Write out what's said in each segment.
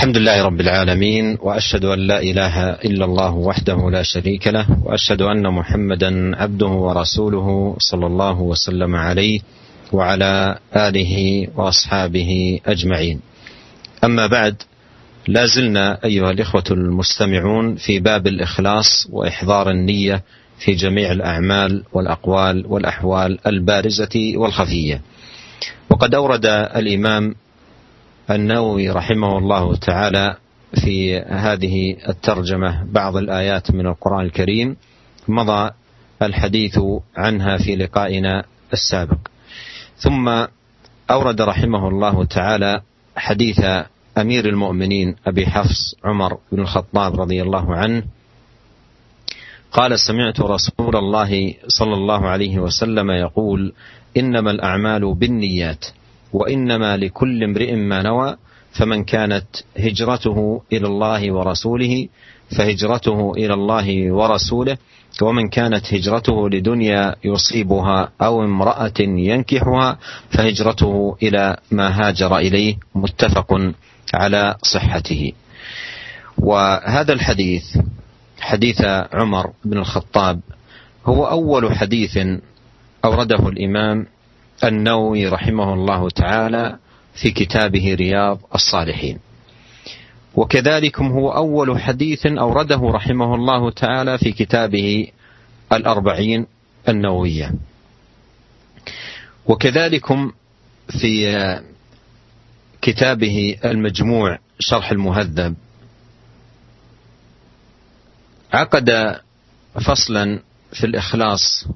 الحمد لله رب العالمين وأشهد أن لا إله إلا الله وحده لا شريك له وأشهد أن محمدا عبده ورسوله صلى الله وسلم عليه وعلى آله وأصحابه أجمعين. أما بعد لا زلنا أيها الإخوة المستمعون في باب الإخلاص وإحضار النية في جميع الأعمال والأقوال والأحوال البارزة والخفية. وقد أورد الإمام النووي رحمه الله تعالى في هذه الترجمة بعض الآيات من القرآن الكريم مضى الحديث عنها في لقائنا السابق. ثم أورد رحمه الله تعالى حديث أمير المؤمنين أبي حفص عمر بن الخطاب رضي الله عنه. قال سمعت رسول الله صلى الله عليه وسلم يقول إنما الأعمال بالنيات. وإنما لكل امرئ ما نوى فمن كانت هجرته إلى الله ورسوله فهجرته إلى الله ورسوله ومن كانت هجرته لدنيا يصيبها أو امرأة ينكحها فهجرته إلى ما هاجر إليه متفق على صحته. وهذا الحديث حديث عمر بن الخطاب هو أول حديث أورده الإمام النووي رحمه الله تعالى في كتابه رياض الصالحين. وكذلك هو أول حديث أورده رحمه الله تعالى في كتابه الأربعين النووية. وكذلك في كتابه المجموع شرح المهذب. عقد فصلا في الإخلاص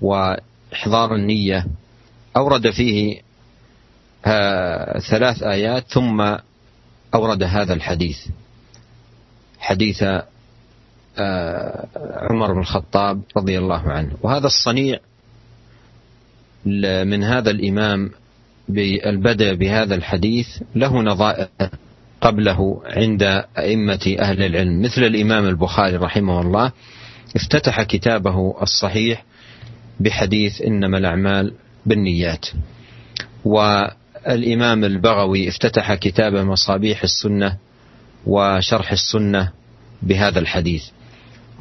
وإحضار النية أورد فيه ثلاث آيات ثم أورد هذا الحديث. حديث آه، عمر بن الخطاب رضي الله عنه. وهذا الصنيع من هذا الإمام بالبدء بهذا الحديث له نظائر قبله عند أئمة أهل العلم. مثل الإمام البخاري رحمه الله افتتح كتابه الصحيح بحديث إنما الأعمال بالنيات. والإمام البغوي افتتح كتاب مصابيح السنة وشرح السنة بهذا الحديث.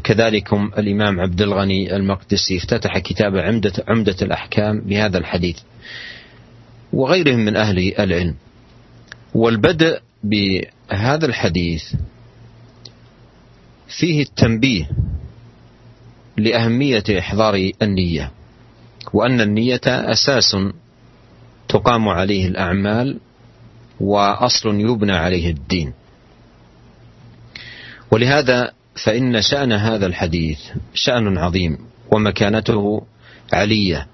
كذلك الإمام عبد الغني المقدسي افتتح كتاب عمدة, عمدة الأحكام بهذا الحديث. وغيرهم من أهل العلم. والبدء بهذا الحديث فيه التنبيه لأهمية إحضار النية. وأن النية أساس تقام عليه الأعمال وأصل يبنى عليه الدين. ولهذا فإن شأن هذا الحديث شأن عظيم ومكانته علية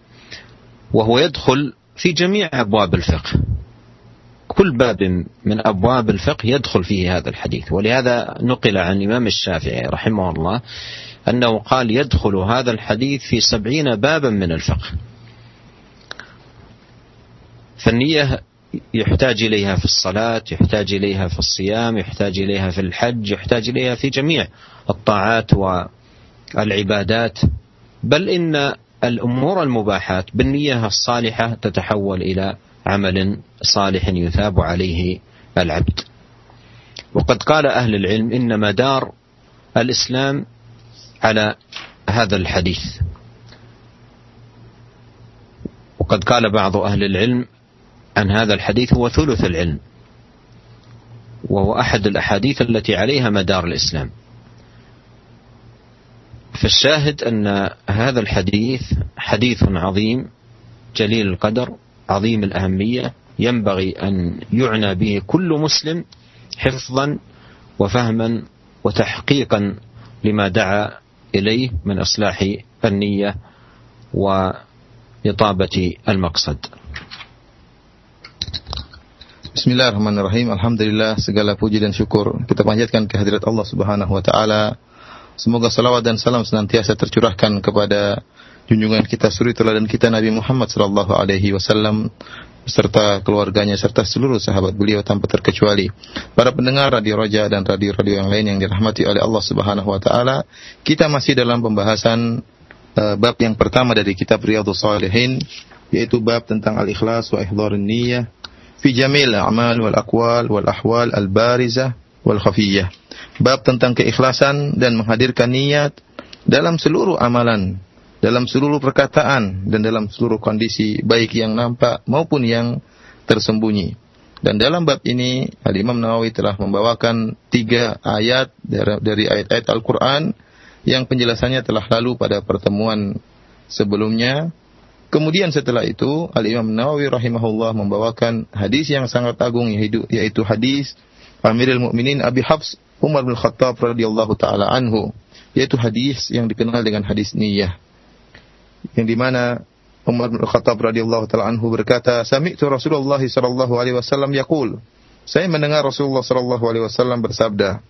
وهو يدخل في جميع أبواب الفقه. كل باب من أبواب الفقه يدخل فيه هذا الحديث. ولهذا نقل عن الإمام الشافعي رحمه الله أنه قال يدخل هذا الحديث في سبعين بابا من الفقه. فالنية يحتاج إليها في الصلاة يحتاج إليها في الصيام يحتاج إليها في الحج يحتاج إليها في جميع الطاعات والعبادات. بل إن الأمور المباحات بالنية الصالحة تتحول إلى عمل صالح يثاب عليه العبد. وقد قال أهل العلم إن مدار الإسلام على هذا الحديث. وقد قال بعض أهل العلم عن هذا الحديث هو ثلث العلم وهو أحد الأحاديث التي عليها مدار الإسلام. فالشاهد أن هذا الحديث حديث عظيم جليل القدر عظيم الأهمية ينبغي أن يعنى به كل مسلم حفظا وفهما وتحقيقا لما دعا إليه من إصلاح النية وإطابة المقصد Bismillahirrahmanirrahim. Alhamdulillah segala puji dan syukur kita panjatkan kehadirat Allah Subhanahu wa taala. Semoga salawat dan salam senantiasa tercurahkan kepada junjungan kita suri teladan kita Nabi Muhammad sallallahu alaihi wasallam serta keluarganya serta seluruh sahabat beliau tanpa terkecuali. Para pendengar Radio Roja dan radio-radio yang lain yang dirahmati oleh Allah Subhanahu wa taala, kita masih dalam pembahasan uh, bab yang pertama dari kitab Riyadhus Shalihin yaitu bab tentang al-ikhlas wa ihdharun niyyah fi jamil a'mal wal aqwal wal ahwal al barizah wal khafiyah. Bab tentang keikhlasan dan menghadirkan niat dalam seluruh amalan, dalam seluruh perkataan dan dalam seluruh kondisi baik yang nampak maupun yang tersembunyi. Dan dalam bab ini Al-Imam Nawawi telah membawakan tiga ayat dari ayat-ayat Al-Quran yang penjelasannya telah lalu pada pertemuan sebelumnya. Kemudian setelah itu Al-Imam Nawawi rahimahullah membawakan hadis yang sangat agung yaitu hadis Amirul Mukminin Abi Hafs Umar bin Khattab radhiyallahu taala anhu yaitu hadis yang dikenal dengan hadis niyah yang di mana Umar bin Khattab radhiyallahu taala anhu berkata, "Sami'tu Rasulullah sallallahu alaihi wasallam yaqul." Saya mendengar Rasulullah sallallahu alaihi wasallam bersabda,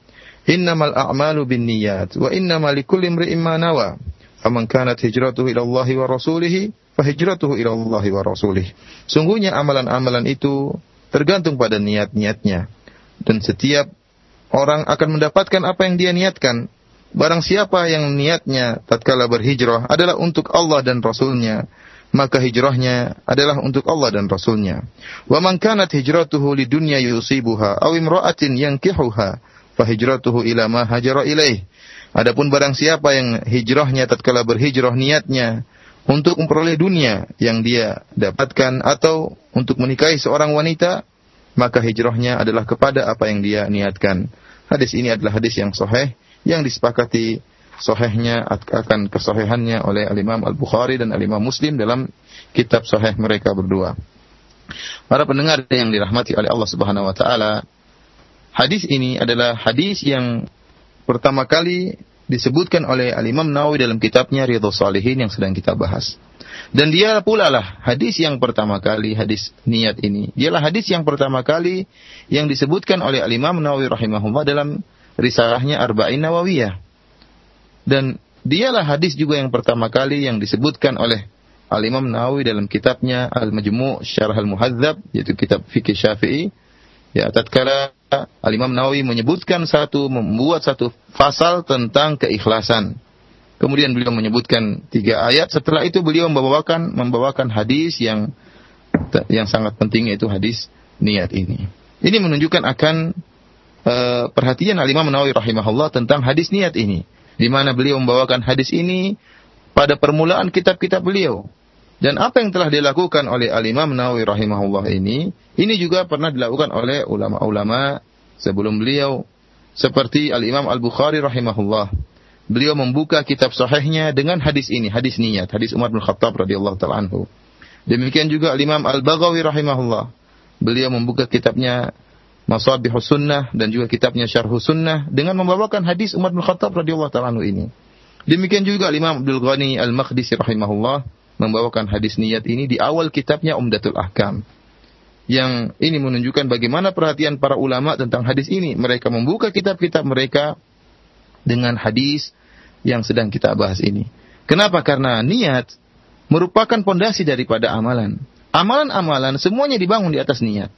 "Innamal a'malu binniyat wa innamal likulli imri'in ma nawa." Faman kanat hijratuhu ila Allah wa rasulih, fa hijratuhu ila Allah wa rasulih. Sungguhnya amalan-amalan itu tergantung pada niat-niatnya. Dan setiap orang akan mendapatkan apa yang dia niatkan. Barang siapa yang niatnya tatkala berhijrah adalah untuk Allah dan Rasulnya, maka hijrahnya adalah untuk Allah dan Rasulnya. Wa man kanat hijratuhu lidunya yusibuha aw imra'atin yankihuha fa hijratuhu ila ma hajara ilaih. Adapun barang siapa yang hijrahnya tatkala berhijrah niatnya untuk memperoleh dunia yang dia dapatkan atau untuk menikahi seorang wanita, maka hijrahnya adalah kepada apa yang dia niatkan. Hadis ini adalah hadis yang sahih yang disepakati sahihnya akan kesahihannya oleh Al-Imam Al-Bukhari dan Al-Imam Muslim dalam kitab sahih mereka berdua. Para pendengar yang dirahmati oleh Allah Subhanahu wa taala, hadis ini adalah hadis yang pertama kali disebutkan oleh Al-Imam Nawawi dalam kitabnya Ridho Salihin yang sedang kita bahas. Dan dia pula lah hadis yang pertama kali, hadis niat ini. Dialah hadis yang pertama kali yang disebutkan oleh Al-Imam Nawawi rahimahullah dalam risalahnya Arba'in Nawawiyah. Dan dialah hadis juga yang pertama kali yang disebutkan oleh Al-Imam Nawawi dalam kitabnya Al-Majmu' Syarah Al-Muhadzab yaitu kitab fikih Syafi'i ya tatkala Al-Imam Nawawi menyebutkan satu membuat satu pasal tentang keikhlasan. Kemudian beliau menyebutkan tiga ayat. Setelah itu beliau membawakan membawakan hadis yang yang sangat penting yaitu hadis niat ini. Ini menunjukkan akan uh, perhatian Al-Imam Nawawi rahimahullah tentang hadis niat ini di mana beliau membawakan hadis ini pada permulaan kitab-kitab beliau. Dan apa yang telah dilakukan oleh Al-Imam Nawawi rahimahullah ini, ini juga pernah dilakukan oleh ulama-ulama sebelum beliau seperti Al-Imam Al-Bukhari rahimahullah. Beliau membuka kitab sahihnya dengan hadis ini, hadis niat, hadis Umar bin Khattab radhiyallahu taala. Demikian juga Al-Imam Al-Baghawi rahimahullah. Beliau membuka kitabnya Masabihus Sunnah dan juga kitabnya Syarhus Sunnah dengan membawakan hadis Umar bin Khattab radhiyallahu taala ini. Demikian juga Imam Abdul Ghani Al-Maqdisi rahimahullah membawakan hadis niat ini di awal kitabnya Umdatul Ahkam. Yang ini menunjukkan bagaimana perhatian para ulama tentang hadis ini. Mereka membuka kitab-kitab mereka dengan hadis yang sedang kita bahas ini. Kenapa? Karena niat merupakan pondasi daripada amalan. Amalan-amalan semuanya dibangun di atas niat.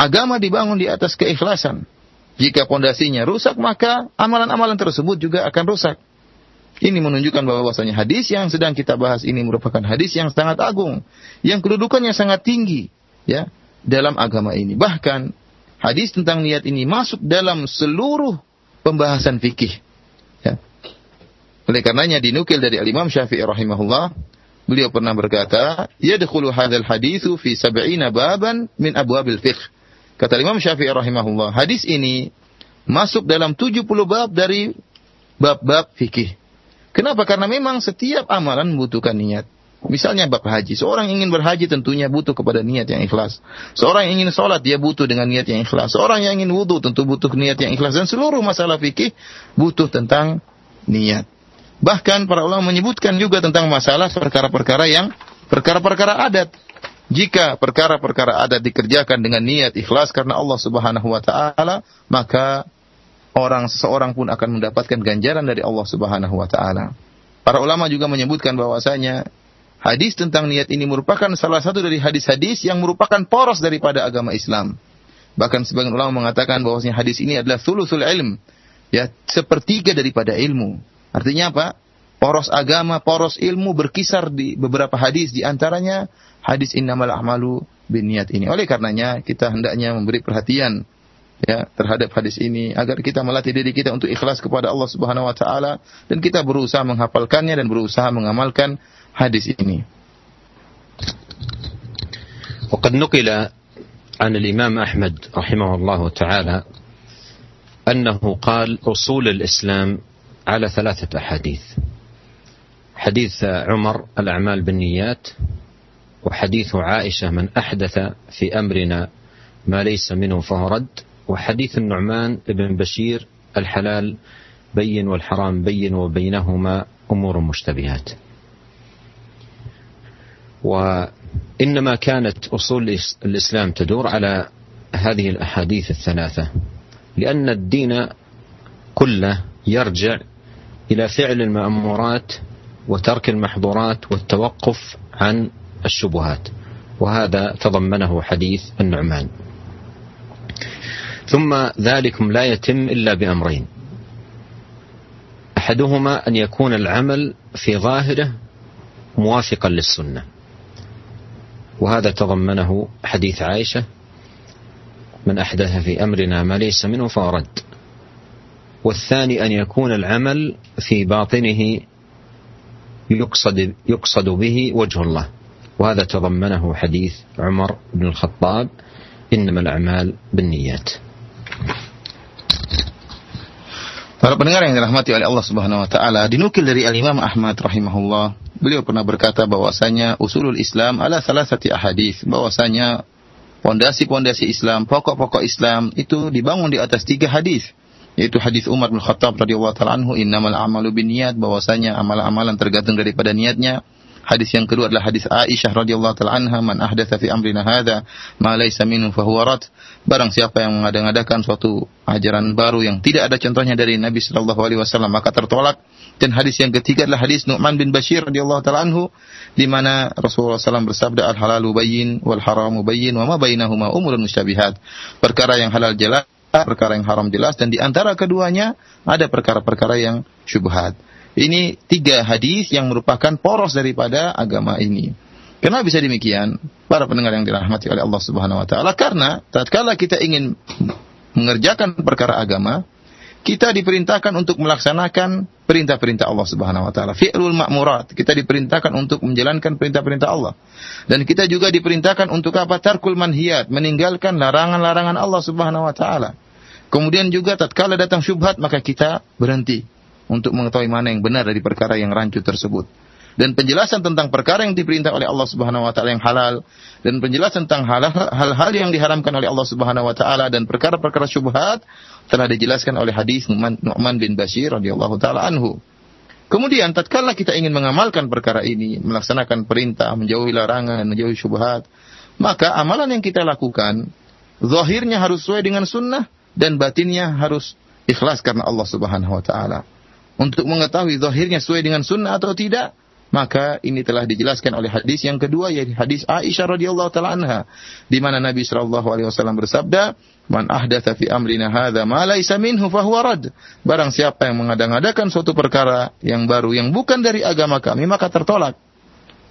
Agama dibangun di atas keikhlasan. Jika pondasinya rusak, maka amalan-amalan tersebut juga akan rusak. Ini menunjukkan bahwasanya hadis yang sedang kita bahas ini merupakan hadis yang sangat agung, yang kedudukannya sangat tinggi, ya, dalam agama ini. Bahkan hadis tentang niat ini masuk dalam seluruh pembahasan fikih. Ya. Oleh karenanya dinukil dari Al-Imam Syafi'i rahimahullah, beliau pernah berkata, "Yadkhulu hadzal haditsu fi sab'ina baban min abwabil fiqh." Kata Imam Syafi'i rahimahullah, hadis ini masuk dalam 70 bab dari bab-bab fikih. Kenapa? Karena memang setiap amalan membutuhkan niat. Misalnya bab haji. Seorang ingin berhaji tentunya butuh kepada niat yang ikhlas. Seorang ingin sholat dia butuh dengan niat yang ikhlas. Seorang yang ingin wudhu tentu butuh niat yang ikhlas. Dan seluruh masalah fikih butuh tentang niat. Bahkan para ulama menyebutkan juga tentang masalah perkara-perkara yang perkara-perkara adat. Jika perkara-perkara adat dikerjakan dengan niat ikhlas karena Allah Subhanahu wa taala, maka orang seseorang pun akan mendapatkan ganjaran dari Allah Subhanahu wa taala. Para ulama juga menyebutkan bahwasanya hadis tentang niat ini merupakan salah satu dari hadis-hadis yang merupakan poros daripada agama Islam. Bahkan sebagian ulama mengatakan bahwasanya hadis ini adalah thuluthul ilm, ya sepertiga daripada ilmu. Artinya apa? poros agama, poros ilmu berkisar di beberapa hadis di antaranya hadis innamal a'malu niat ini. Oleh karenanya kita hendaknya memberi perhatian ya terhadap hadis ini agar kita melatih diri kita untuk ikhlas kepada Allah Subhanahu wa taala dan kita berusaha menghafalkannya dan berusaha mengamalkan hadis ini. وقد نقل عن الإمام أحمد رحمه الله تعالى أنه قال أصول الإسلام على ثلاثة أحاديث حديث عمر الأعمال بالنيات وحديث عائشة من أحدث في أمرنا ما ليس منه فهو رد. وحديث النعمان بن بشير الحلال بين والحرام بين وبينهما أمور مشتبهات. وإنما كانت أصول الإسلام تدور على هذه الأحاديث الثلاثة. لأن الدين كله يرجع إلى فعل المأمورات وترك المحظورات والتوقف عن الشبهات. وهذا تضمنه حديث النعمان. ثم ذلكم لا يتم إلا بأمرين. أحدهما أن يكون العمل في ظاهره موافقا للسنة. وهذا تضمنه حديث عائشة من أحدث في أمرنا ما ليس منه فهو رد. والثاني أن يكون العمل في باطنه يقصد يقصد به وجه الله. وهذا تضمنه حديث عمر بن الخطاب انما الاعمال بالنيات Para pendengar yang dirahmati oleh Allah Subhanahu wa taala, dinukil dari Al-Imam Ahmad rahimahullah, beliau pernah berkata bahwasanya usulul Islam ala salasati ahadits, bahwasanya pondasi-pondasi Islam, pokok-pokok Islam itu dibangun di atas tiga hadis yaitu hadis Umar bin Khattab radhiyallahu taala anhu innamal a'malu binniyat bahwasanya amalan-amalan tergantung daripada niatnya. Hadis yang kedua adalah hadis Aisyah radhiyallahu taala anha man ahdatsa fi amrina hadza ma laysa minhu huwa rad. Barang siapa yang mengadakan suatu ajaran baru yang tidak ada contohnya dari Nabi sallallahu alaihi wasallam maka tertolak. Dan hadis yang ketiga adalah hadis Nu'man bin Bashir radhiyallahu taala anhu di mana Rasulullah SAW bersabda al halalu bayyin wal haramu bayyin wa ma bainahuma umurun musyabihat. Perkara yang halal jelas perkara yang haram jelas dan di antara keduanya ada perkara-perkara yang syubhat. Ini tiga hadis yang merupakan poros daripada agama ini. Kenapa bisa demikian? Para pendengar yang dirahmati oleh Allah Subhanahu wa taala karena tatkala kita ingin mengerjakan perkara agama, kita diperintahkan untuk melaksanakan perintah-perintah Allah Subhanahu wa taala. Fi'lul ma'murat. Kita diperintahkan untuk menjalankan perintah-perintah Allah. Dan kita juga diperintahkan untuk apa? Tarkul manhiyat, meninggalkan larangan-larangan Allah Subhanahu wa taala. Kemudian juga tatkala datang syubhat maka kita berhenti untuk mengetahui mana yang benar dari perkara yang rancu tersebut dan penjelasan tentang perkara yang diperintah oleh Allah Subhanahu wa taala yang halal dan penjelasan tentang hal-hal yang diharamkan oleh Allah Subhanahu wa taala dan perkara-perkara syubhat telah dijelaskan oleh hadis Nu'man bin Bashir radhiyallahu taala anhu. Kemudian tatkala kita ingin mengamalkan perkara ini, melaksanakan perintah, menjauhi larangan, menjauhi syubhat, maka amalan yang kita lakukan zahirnya harus sesuai dengan sunnah dan batinnya harus ikhlas karena Allah Subhanahu wa taala. Untuk mengetahui zahirnya sesuai dengan sunnah atau tidak, maka ini telah dijelaskan oleh hadis yang kedua yaitu hadis Aisyah radhiyallahu taala anha di mana Nabi sallallahu alaihi wasallam bersabda man ahdatsa fi amrina hadza ma laisa minhu fahuwa rad. Barang siapa yang mengadang-adakan suatu perkara yang baru yang bukan dari agama kami maka tertolak.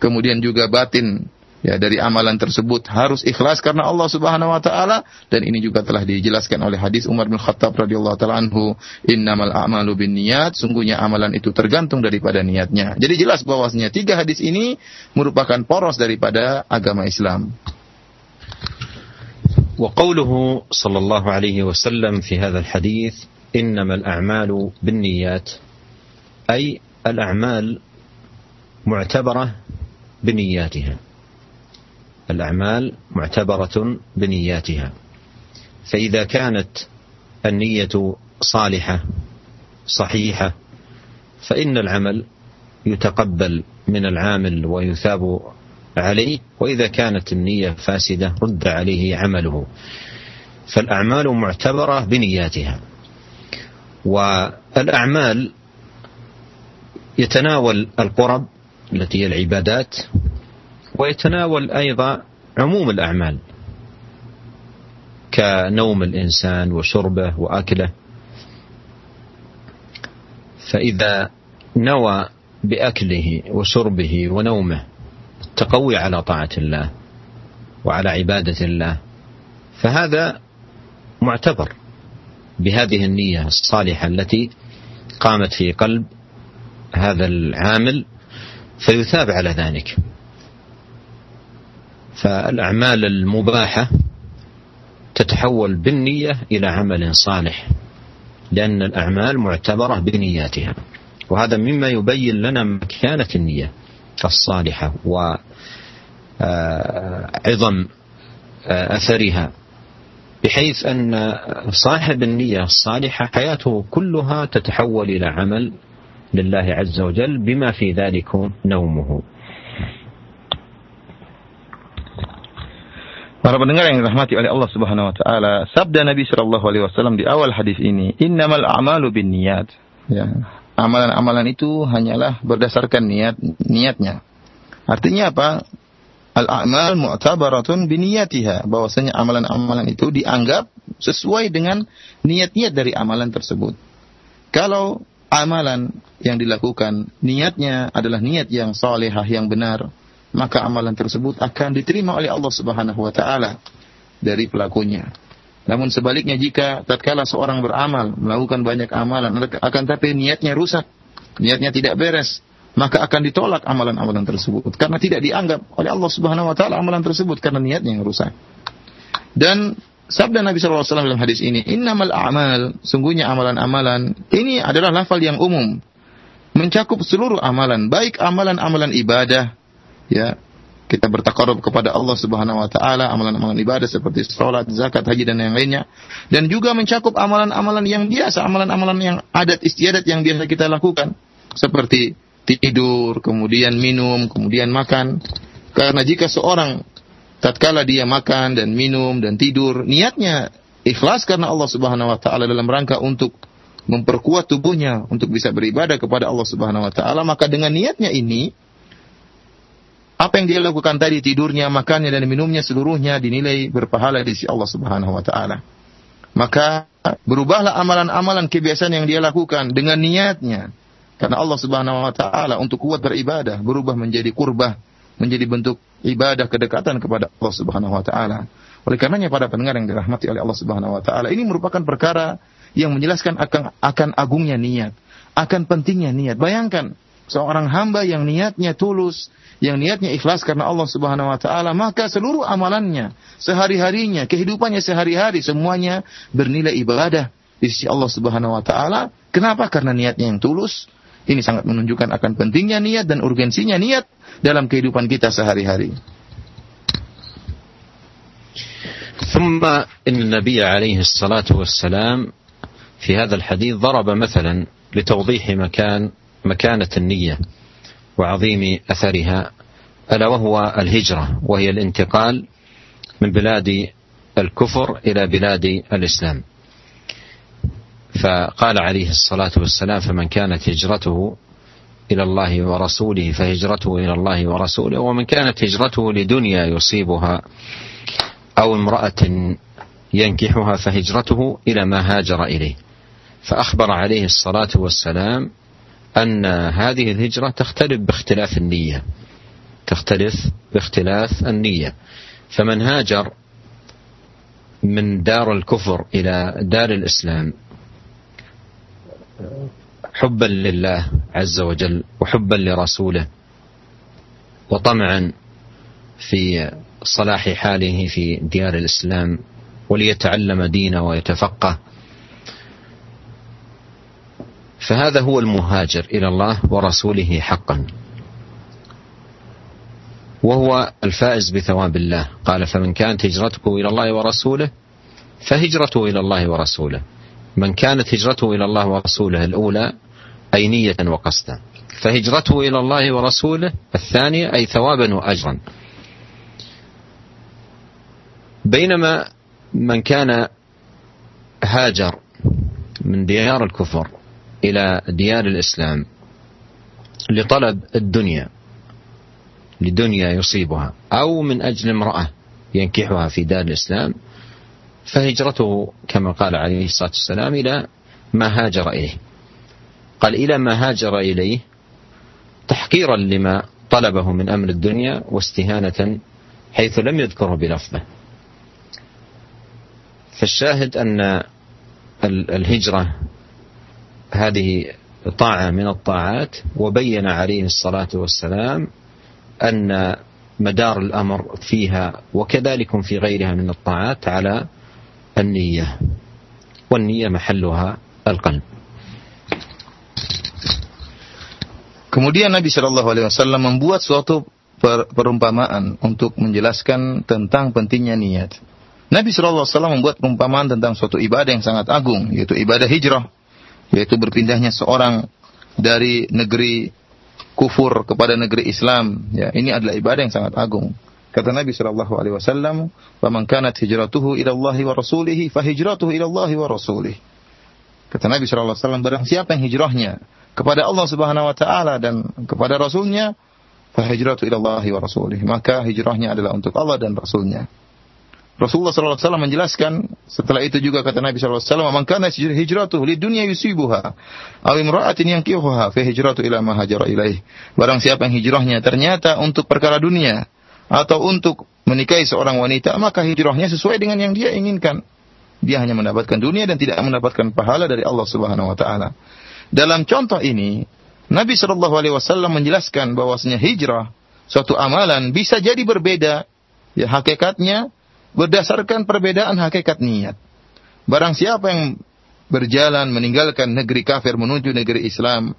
Kemudian juga batin ya dari amalan tersebut harus ikhlas karena Allah Subhanahu wa taala dan ini juga telah dijelaskan oleh hadis Umar bin Khattab radhiyallahu taala anhu innamal a'malu binniyat sungguhnya amalan itu tergantung daripada niatnya jadi jelas bahwasanya tiga hadis ini merupakan poros daripada agama Islam وقوله صلى الله عليه وسلم في هذا الحديث انما الاعمال بالنيات اي الاعمال معتبره بنياتها الأعمال معتبرة بنياتها. فإذا كانت النية صالحة صحيحة فإن العمل يتقبل من العامل ويثاب عليه وإذا كانت النية فاسدة رد عليه عمله. فالأعمال معتبرة بنياتها. والأعمال يتناول القرب التي هي العبادات ويتناول أيضا عموم الأعمال كنوم الإنسان وشربه وأكله. فإذا نوى بأكله وشربه ونومه التقوي على طاعة الله وعلى عبادة الله فهذا معتبر بهذه النية الصالحة التي قامت في قلب هذا العامل فيثاب على ذلك. فالأعمال المباحة تتحول بالنية إلى عمل صالح لأن الأعمال معتبرة بنياتها. وهذا مما يبين لنا مكانة النية الصالحة وعظم آه، آه، أثرها. بحيث أن صاحب النية الصالحة حياته كلها تتحول إلى عمل لله عز وجل بما في ذلك نومه. Para pendengar yang dirahmati oleh Allah Subhanahu wa taala, sabda Nabi sallallahu alaihi wasallam di awal hadis ini, "Innamal a'malu binniyat." Ya, amalan-amalan itu hanyalah berdasarkan niat niatnya. Artinya apa? Al-a'mal mu'tabaratun biniyatiha, bahwasanya amalan-amalan itu dianggap sesuai dengan niat-niat dari amalan tersebut. Kalau amalan yang dilakukan niatnya adalah niat yang salehah yang benar, maka amalan tersebut akan diterima oleh Allah Subhanahu wa taala dari pelakunya. Namun sebaliknya jika tatkala seorang beramal, melakukan banyak amalan akan tapi niatnya rusak, niatnya tidak beres, maka akan ditolak amalan-amalan tersebut karena tidak dianggap oleh Allah Subhanahu wa taala amalan tersebut karena niatnya yang rusak. Dan sabda Nabi SAW dalam hadis ini, innamal a'mal, sungguhnya amalan-amalan, ini adalah lafal yang umum, mencakup seluruh amalan, baik amalan-amalan ibadah, ya kita bertakarub kepada Allah Subhanahu wa taala amalan-amalan ibadah seperti salat, zakat, haji dan yang lainnya dan juga mencakup amalan-amalan yang biasa, amalan-amalan yang adat istiadat yang biasa kita lakukan seperti tidur, kemudian minum, kemudian makan. Karena jika seorang tatkala dia makan dan minum dan tidur, niatnya ikhlas karena Allah Subhanahu wa taala dalam rangka untuk memperkuat tubuhnya untuk bisa beribadah kepada Allah Subhanahu wa taala, maka dengan niatnya ini apa yang dia lakukan tadi tidurnya, makannya dan minumnya seluruhnya dinilai berpahala di sisi Allah Subhanahu wa taala. Maka berubahlah amalan-amalan kebiasaan yang dia lakukan dengan niatnya. Karena Allah Subhanahu wa taala untuk kuat beribadah berubah menjadi kurbah, menjadi bentuk ibadah kedekatan kepada Allah Subhanahu wa taala. Oleh karenanya pada pendengar yang dirahmati oleh Allah Subhanahu wa taala, ini merupakan perkara yang menjelaskan akan akan agungnya niat, akan pentingnya niat. Bayangkan seorang hamba yang niatnya tulus, yang niatnya ikhlas karena Allah Subhanahu wa taala, maka seluruh amalannya, sehari-harinya, kehidupannya sehari-hari semuanya bernilai ibadah di sisi Allah Subhanahu wa taala. Kenapa? Karena niatnya yang tulus. Ini sangat menunjukkan akan pentingnya niat dan urgensinya niat dalam kehidupan kita sehari-hari. ثم إن النبي عليه الصلاة والسلام في هذا الحديث ضرب مثلا لتوضيح مكان مكانة النية وعظيم أثرها ألا وهو الهجرة وهي الانتقال من بلاد الكفر إلى بلاد الإسلام. فقال عليه الصلاة والسلام فمن كانت هجرته إلى الله ورسوله فهجرته إلى الله ورسوله ومن كانت هجرته لدنيا يصيبها أو امرأة ينكحها فهجرته إلى ما هاجر إليه. فأخبر عليه الصلاة والسلام أن هذه الهجرة تختلف باختلاف النية. تختلف باختلاف النية. فمن هاجر من دار الكفر إلى دار الإسلام حبا لله عز وجل وحبا لرسوله وطمعا في صلاح حاله في ديار الإسلام وليتعلم دينه ويتفقه فهذا هو المهاجر إلى الله ورسوله حقا. وهو الفائز بثواب الله. قال فمن كانت هجرته إلى الله ورسوله فهجرته إلى الله ورسوله. من كانت هجرته إلى الله ورسوله الأولى أي نية وقصدا. فهجرته إلى الله ورسوله الثانية أي ثوابا واجرا. بينما من كان هاجر من ديار الكفر إلى ديار الإسلام لطلب الدنيا لدنيا يصيبها أو من أجل امرأة ينكحها في دار الإسلام فهجرته كما قال عليه الصلاة والسلام إلى ما هاجر إليه. قال إلى ما هاجر إليه تحقيرا لما طلبه من أمر الدنيا واستهانة حيث لم يذكره بلفظه. فالشاهد أن الهجرة هذه طاعة من الطاعات وبين عليه الصلاة والسلام أن مدار الأمر فيها وكذلك في غيرها من الطاعات على النية والنية محلها القلب Kemudian Nabi Shallallahu Alaihi Wasallam membuat suatu perumpamaan untuk menjelaskan tentang pentingnya niat. Nabi Shallallahu Alaihi Wasallam membuat perumpamaan tentang suatu ibadah yang sangat agung, yaitu ibadah hijrah, yaitu berpindahnya seorang dari negeri kufur kepada negeri Islam. Ya, ini adalah ibadah yang sangat agung. Kata Nabi Shallallahu Alaihi Wasallam, "Faman kanat hijratuhu ila wa Rasulihi, fa hijratuhu wa Rasulih." Kata Nabi Shallallahu Alaihi Wasallam, barang siapa yang hijrahnya kepada Allah Subhanahu wa taala dan kepada rasulnya fa hijratu wa rasulih maka hijrahnya adalah untuk Allah dan rasulnya Rasulullah wasallam menjelaskan setelah itu juga kata Nabi wasallam man kana hijratuhu lid dunya yusibuha aw imra'atin yankihuha fa hijratu ila ma hajara ilaih. Barang siapa yang hijrahnya ternyata untuk perkara dunia atau untuk menikahi seorang wanita maka hijrahnya sesuai dengan yang dia inginkan. Dia hanya mendapatkan dunia dan tidak mendapatkan pahala dari Allah Subhanahu wa taala. Dalam contoh ini, Nabi Wasallam menjelaskan bahwasanya hijrah suatu amalan bisa jadi berbeda. Ya hakikatnya berdasarkan perbedaan hakikat niat. Barang siapa yang berjalan meninggalkan negeri kafir menuju negeri Islam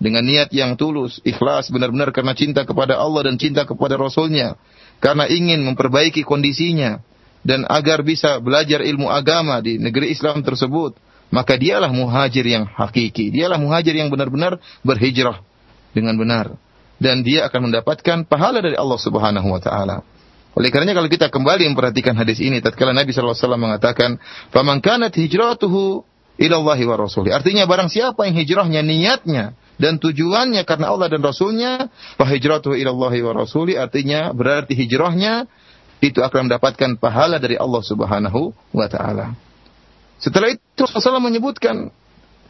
dengan niat yang tulus, ikhlas, benar-benar karena cinta kepada Allah dan cinta kepada Rasulnya, karena ingin memperbaiki kondisinya dan agar bisa belajar ilmu agama di negeri Islam tersebut, maka dialah muhajir yang hakiki. Dialah muhajir yang benar-benar berhijrah dengan benar dan dia akan mendapatkan pahala dari Allah Subhanahu wa taala. Oleh karenanya kalau kita kembali memperhatikan hadis ini tatkala Nabi sallallahu alaihi wasallam mengatakan, "Faman kanat hijratuhu ila Allah wa rasulih." Artinya barang siapa yang hijrahnya niatnya dan tujuannya karena Allah dan Rasulnya, fa hijratuhu ila Allah wa rasulih artinya berarti hijrahnya itu akan mendapatkan pahala dari Allah Subhanahu wa taala. Setelah itu Rasulullah menyebutkan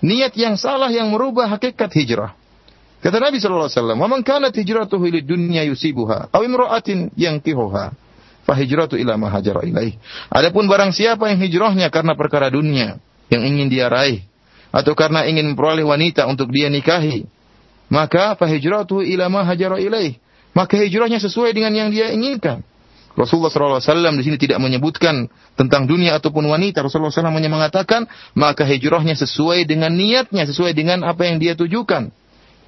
niat yang salah yang merubah hakikat hijrah. Kata Nabi sallallahu alaihi wasallam, "Wa man kanat hijratuhu lid dunya yusibuha aw imra'atin yankihuha, fa hijratu ila ma hajara ilaih." Adapun barang siapa yang hijrahnya karena perkara dunia yang ingin dia raih atau karena ingin memperoleh wanita untuk dia nikahi, maka fa hijratu ila ma hajara ilaih. Maka hijrahnya sesuai dengan yang dia inginkan. Rasulullah SAW di sini tidak menyebutkan tentang dunia ataupun wanita. Rasulullah SAW hanya mengatakan maka hijrahnya sesuai dengan niatnya, sesuai dengan apa yang dia tujukan.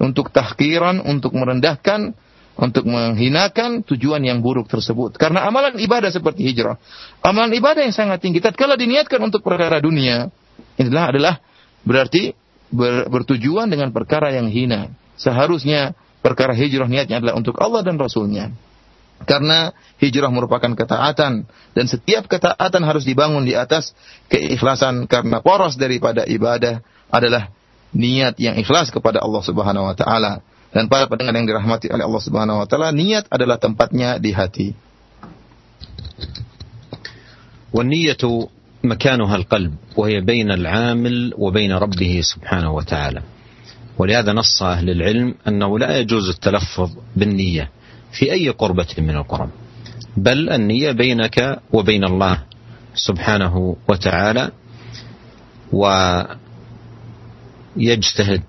Untuk tahkiran, untuk merendahkan, untuk menghinakan tujuan yang buruk tersebut. Karena amalan ibadah seperti hijrah, amalan ibadah yang sangat tinggi. Tatkala diniatkan untuk perkara dunia, inilah adalah berarti ber, bertujuan dengan perkara yang hina. Seharusnya perkara hijrah niatnya adalah untuk Allah dan Rasulnya. Karena hijrah merupakan ketaatan dan setiap ketaatan harus dibangun di atas keikhlasan karena poros daripada ibadah adalah niat yang ikhlas kepada Allah Subhanahu wa taala. Dan para pendengar yang dirahmati oleh Allah Subhanahu wa taala, niat adalah tempatnya di hati. والنية مكانها القلب وهي بين العامل وبين ربه سبحانه وتعالى ولهذا نص أهل العلم أنه لا يجوز التلفظ بالنية في أي قربة من القرب بل النية بينك وبين الله سبحانه وتعالى ويجتهد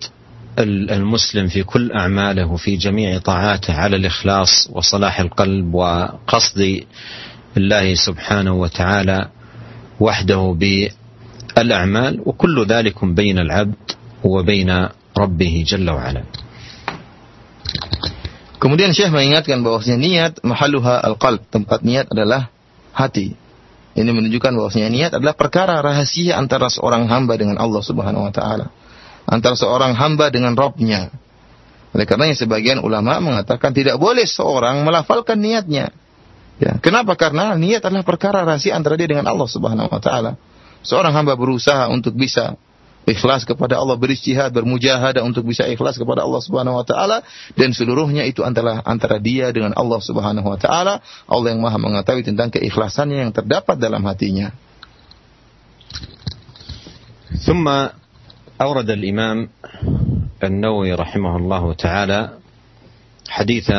المسلم في كل أعماله وفي جميع طاعاته على الإخلاص وصلاح القلب وقصد الله سبحانه وتعالى وحده بالأعمال وكل ذلك بين العبد وبين ربه جل وعلا Kemudian Syekh mengingatkan bahwasanya niat mahaluha al-qalb, tempat niat adalah hati. Ini menunjukkan bahwasanya niat adalah perkara rahasia antara seorang hamba dengan Allah Subhanahu wa taala. Antara seorang hamba dengan Rabbnya. Oleh karenanya sebagian ulama mengatakan tidak boleh seorang melafalkan niatnya. Ya, kenapa? Karena niat adalah perkara rahasia antara dia dengan Allah Subhanahu wa taala. Seorang hamba berusaha untuk bisa ikhlas kepada Allah beristihad bermujahadah untuk bisa ikhlas kepada Allah Subhanahu wa taala dan seluruhnya itu antara antara dia dengan Allah Subhanahu wa taala Allah yang Maha mengetahui tentang keikhlasannya yang terdapat dalam hatinya ثم أورد الإمام النووي رحمه الله تعالى حديث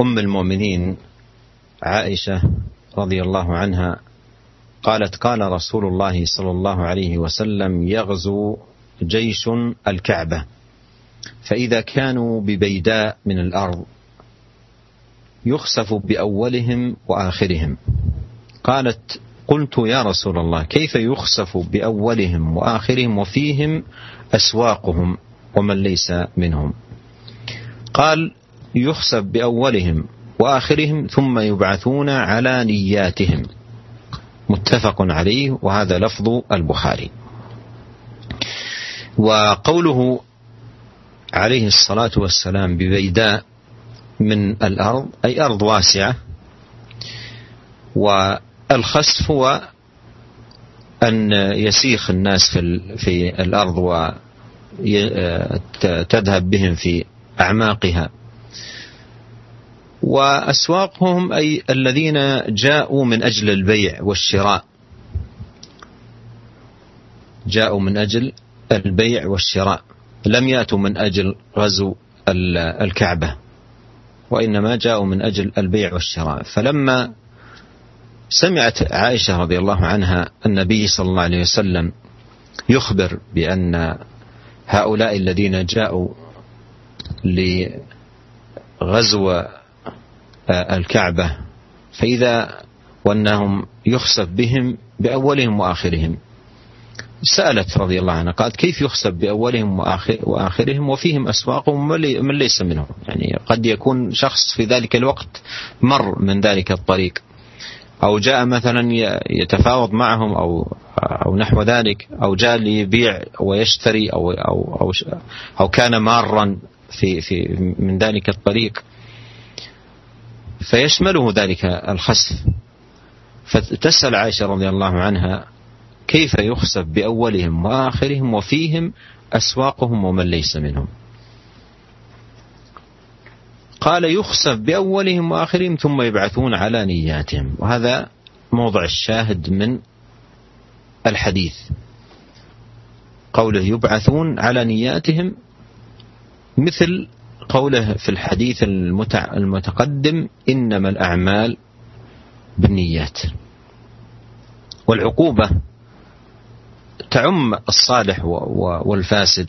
أم المؤمنين عائشة رضي الله عنها قالت قال رسول الله صلى الله عليه وسلم يغزو جيش الكعبة فإذا كانوا ببيداء من الأرض يخسف بأولهم وآخرهم. قالت قلت يا رسول الله كيف يخسف بأولهم وآخرهم وفيهم أسواقهم ومن ليس منهم؟ قال يخسف بأولهم وآخرهم ثم يبعثون على نياتهم. متفق عليه وهذا لفظ البخاري. وقوله عليه الصلاة والسلام ببيداء من الأرض أي أرض واسعة والخسف هو أن يسيخ الناس في في الأرض وتذهب بهم في أعماقها. وأسواقهم أي الذين جاءوا من أجل البيع والشراء. جاءوا من أجل البيع والشراء. لم يأتوا من أجل غزو الكعبة وإنما جاءوا من أجل البيع والشراء. فلما سمعت عائشة رضي الله عنها النبي صلى الله عليه وسلم يخبر بأن هؤلاء الذين جاءوا لغزو الكعبة فإذا وأنهم يخسف بهم بأولهم وآخرهم. سألت رضي الله عنها قالت كيف يخسف بأولهم وآخرهم؟ وفيهم أسواقهم من ليس منهم. يعني قد يكون شخص في ذلك الوقت مر من ذلك الطريق. أو جاء مثلا يتفاوض معهم أو أو نحو ذلك أو جاء ليبيع ويشتري أو أو أو, أو كان مارا في في من ذلك الطريق. فيشمله ذلك الخسف. فتسأل عائشة رضي الله عنها كيف يخسف بأولهم وآخرهم وفيهم أسواقهم ومن ليس منهم؟ قال يخسف بأولهم وآخرهم ثم يبعثون على نياتهم. وهذا موضع الشاهد من الحديث. قوله يبعثون على نياتهم مثل قوله في الحديث المتقدم إنما الأعمال بالنيات. والعقوبة تعم الصالح والفاسد.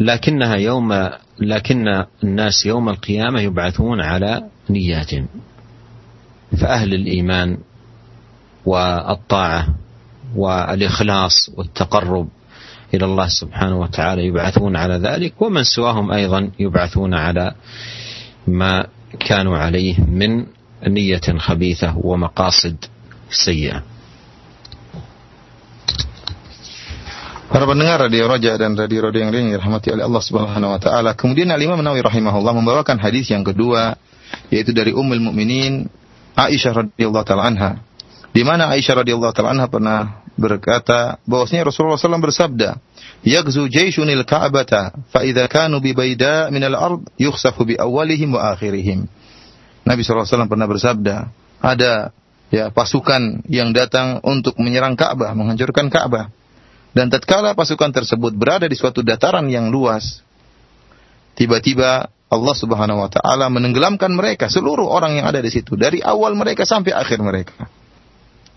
لكنها يوم لكن الناس يوم القيامة يبعثون على نياتهم فأهل الإيمان والطاعة والإخلاص والتقرب إلى الله سبحانه وتعالى يبعثون على ذلك ومن سواهم أيضا يبعثون على ما كانوا عليه من نية خبيثة ومقاصد سيئة. Para pendengar Radio Roja dan Radio Roja yang lain dirahmati oleh Allah Subhanahu wa taala. Kemudian Al Imam Nawawi rahimahullah membawakan hadis yang kedua yaitu dari Ummul Mukminin Aisyah radhiyallahu taala anha. Di mana Aisyah radhiyallahu taala anha pernah berkata bahwasanya Rasulullah SAW bersabda, "Yaghzu jayshunil Ka'bata fa idza kanu bi bayda min al-ard yukhsafu bi awwalihim wa akhirihim." Nabi SAW pernah bersabda, ada ya pasukan yang datang untuk menyerang Ka'bah, menghancurkan Ka'bah. Dan tatkala pasukan tersebut berada di suatu dataran yang luas, tiba-tiba Allah Subhanahu wa taala menenggelamkan mereka, seluruh orang yang ada di situ dari awal mereka sampai akhir mereka.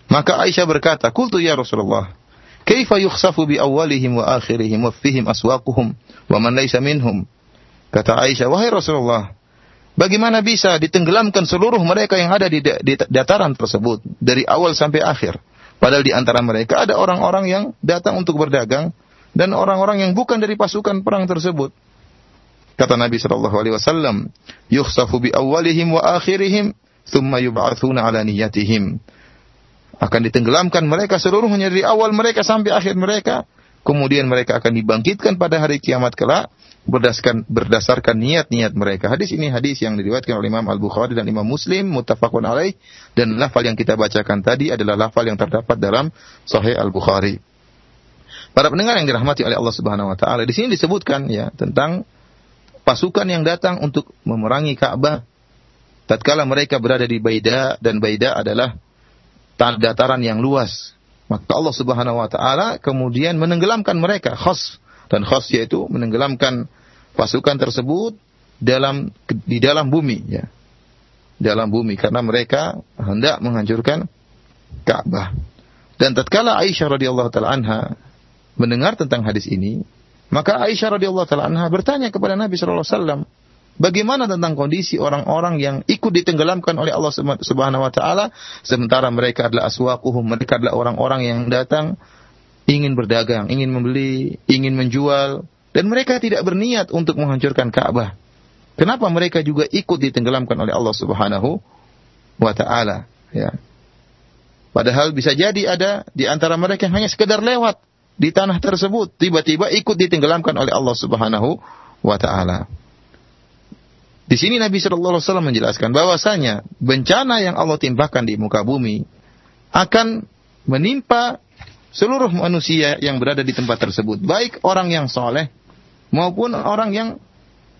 Maka Aisyah berkata, "Qultu ya Rasulullah, kaifa yukhsafu bi awwalihim wa akhirihim wa fihim aswaquhum wa man laysa minhum?" Kata Aisyah, "Wahai Rasulullah, bagaimana bisa ditenggelamkan seluruh mereka yang ada di, di dataran tersebut dari awal sampai akhir?" Padahal di antara mereka ada orang-orang yang datang untuk berdagang dan orang-orang yang bukan dari pasukan perang tersebut. Kata Nabi sallallahu alaihi wasallam, "Yukhsafu bi awwalihim wa akhirihim, thumma yub'atsuna ala niyyatihim." Akan ditenggelamkan mereka seluruhnya dari awal mereka sampai akhir mereka, kemudian mereka akan dibangkitkan pada hari kiamat kelak berdasarkan berdasarkan niat-niat mereka. Hadis ini hadis yang diriwayatkan oleh Imam Al-Bukhari dan Imam Muslim muttafaqun alaih dan lafal yang kita bacakan tadi adalah lafal yang terdapat dalam Sahih Al-Bukhari. Para pendengar yang dirahmati oleh Allah Subhanahu wa taala, di sini disebutkan ya tentang pasukan yang datang untuk memerangi Ka'bah tatkala mereka berada di Baida dan Baida adalah dataran yang luas. Maka Allah Subhanahu wa taala kemudian menenggelamkan mereka khas dan khas yaitu menenggelamkan pasukan tersebut dalam di dalam bumi ya. Dalam bumi karena mereka hendak menghancurkan Ka'bah. Dan tatkala Aisyah radhiyallahu taala anha mendengar tentang hadis ini, maka Aisyah radhiyallahu taala anha bertanya kepada Nabi sallallahu alaihi wasallam, bagaimana tentang kondisi orang-orang yang ikut ditenggelamkan oleh Allah Subhanahu wa taala sementara mereka adalah aswaquhum, mereka adalah orang-orang yang datang ingin berdagang, ingin membeli, ingin menjual dan mereka tidak berniat untuk menghancurkan Ka'bah. Kenapa mereka juga ikut ditenggelamkan oleh Allah Subhanahu wa taala, ya. Padahal bisa jadi ada di antara mereka yang hanya sekedar lewat di tanah tersebut, tiba-tiba ikut ditenggelamkan oleh Allah Subhanahu wa taala. Di sini Nabi Shallallahu alaihi wasallam menjelaskan bahwasanya bencana yang Allah timpakan di muka bumi akan menimpa seluruh manusia yang berada di tempat tersebut, baik orang yang soleh maupun orang yang